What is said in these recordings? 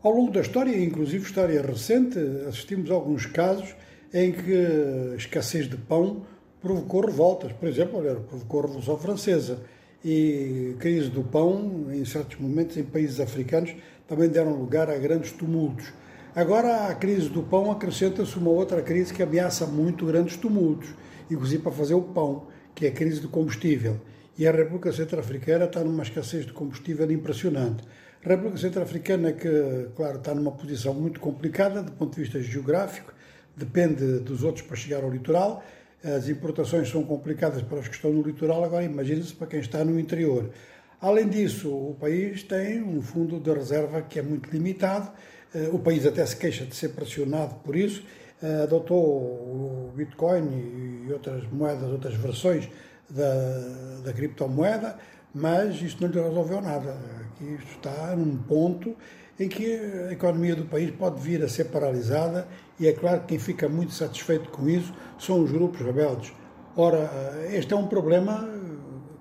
Ao longo da história, inclusive história recente, assistimos a alguns casos em que a escassez de pão provocou revoltas. Por exemplo, olha, provocou a Revolução Francesa e a crise do pão, em certos momentos, em países africanos, também deram lugar a grandes tumultos. Agora, a crise do pão acrescenta-se uma outra crise que ameaça muito grandes tumultos, inclusive para fazer o pão, que é a crise do combustível. E a República Centro-Africana está numa escassez de combustível impressionante. A República Centro-Africana, que, claro, está numa posição muito complicada do ponto de vista geográfico, depende dos outros para chegar ao litoral. As importações são complicadas para os que estão no litoral, agora imagine-se para quem está no interior. Além disso, o país tem um fundo de reserva que é muito limitado. Eh, o país até se queixa de ser pressionado por isso. Eh, adotou o Bitcoin e outras moedas, outras versões da, da criptomoeda, mas isso não lhe resolveu nada. Aqui está num ponto em que a economia do país pode vir a ser paralisada e é claro que quem fica muito satisfeito com isso são os grupos rebeldes. Ora, este é um problema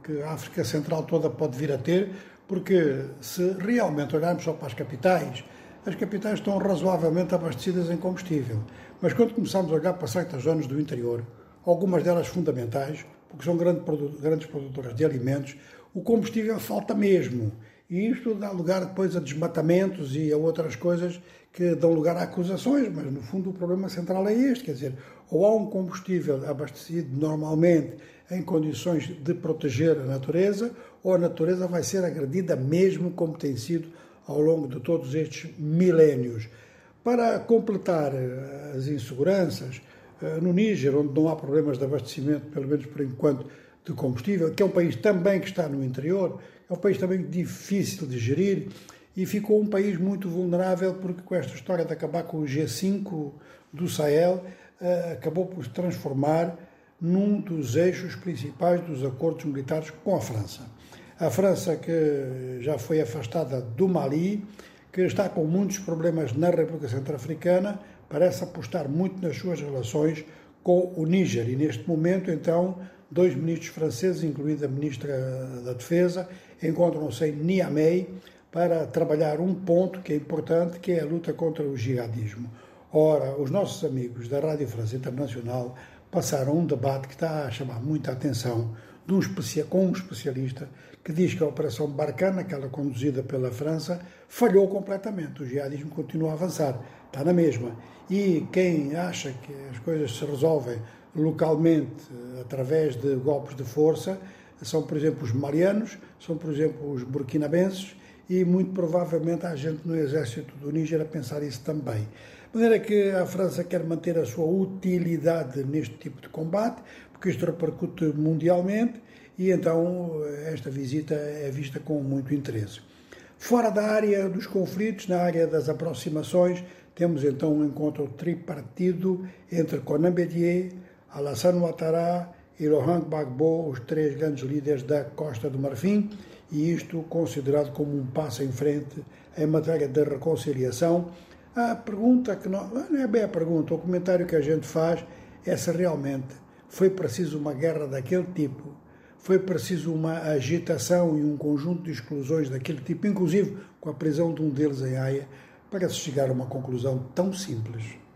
que a África Central toda pode vir a ter, porque se realmente olharmos só para as capitais, as capitais estão razoavelmente abastecidas em combustível. Mas quando começamos a olhar para certas zonas do interior, algumas delas fundamentais, porque são grandes produtoras de alimentos, o combustível falta mesmo. E isto dá lugar depois a desmatamentos e a outras coisas que dão lugar a acusações, mas no fundo o problema central é este, quer dizer, ou há um combustível abastecido normalmente em condições de proteger a natureza, ou a natureza vai ser agredida mesmo como tem sido ao longo de todos estes milénios. Para completar eh, as inseguranças, eh, no Níger, onde não há problemas de abastecimento, pelo menos por enquanto, de combustível, que é um país também que está no interior, é um país também difícil de gerir e ficou um país muito vulnerável porque com esta história de acabar com o G5 do Sahel, eh, acabou por se transformar num dos eixos principais dos acordos militares com a França. A França, que já foi afastada do Mali, que está com muitos problemas na República Centro-Africana, parece apostar muito nas suas relações com o Níger. E neste momento, então, dois ministros franceses, incluindo a ministra da Defesa, encontram-se em Niamey para trabalhar um ponto que é importante, que é a luta contra o jihadismo. Ora, os nossos amigos da Rádio França Internacional passaram um debate que está a chamar muita atenção de um com um especialista que diz que a Operação Barcana, aquela conduzida pela França, falhou completamente. O jihadismo continua a avançar, está na mesma. E quem acha que as coisas se resolvem localmente através de golpes de força são, por exemplo, os malianos, são, por exemplo, os burkinabenses e muito provavelmente há gente no exército do Níger a pensar isso também. De maneira que a França quer manter a sua utilidade neste tipo de combate, porque isto repercute mundialmente e então esta visita é vista com muito interesse. Fora da área dos conflitos, na área das aproximações, temos então um encontro tripartido entre Conan Bedier, Alassane Ouattara e Laurent Gbagbo, os três grandes líderes da Costa do Marfim, e isto considerado como um passo em frente em matéria de reconciliação. A pergunta que não, não é bem a pergunta, o comentário que a gente faz é se realmente foi preciso uma guerra daquele tipo, foi preciso uma agitação e um conjunto de exclusões daquele tipo, inclusive com a prisão de um deles em Haia, para se chegar a uma conclusão tão simples.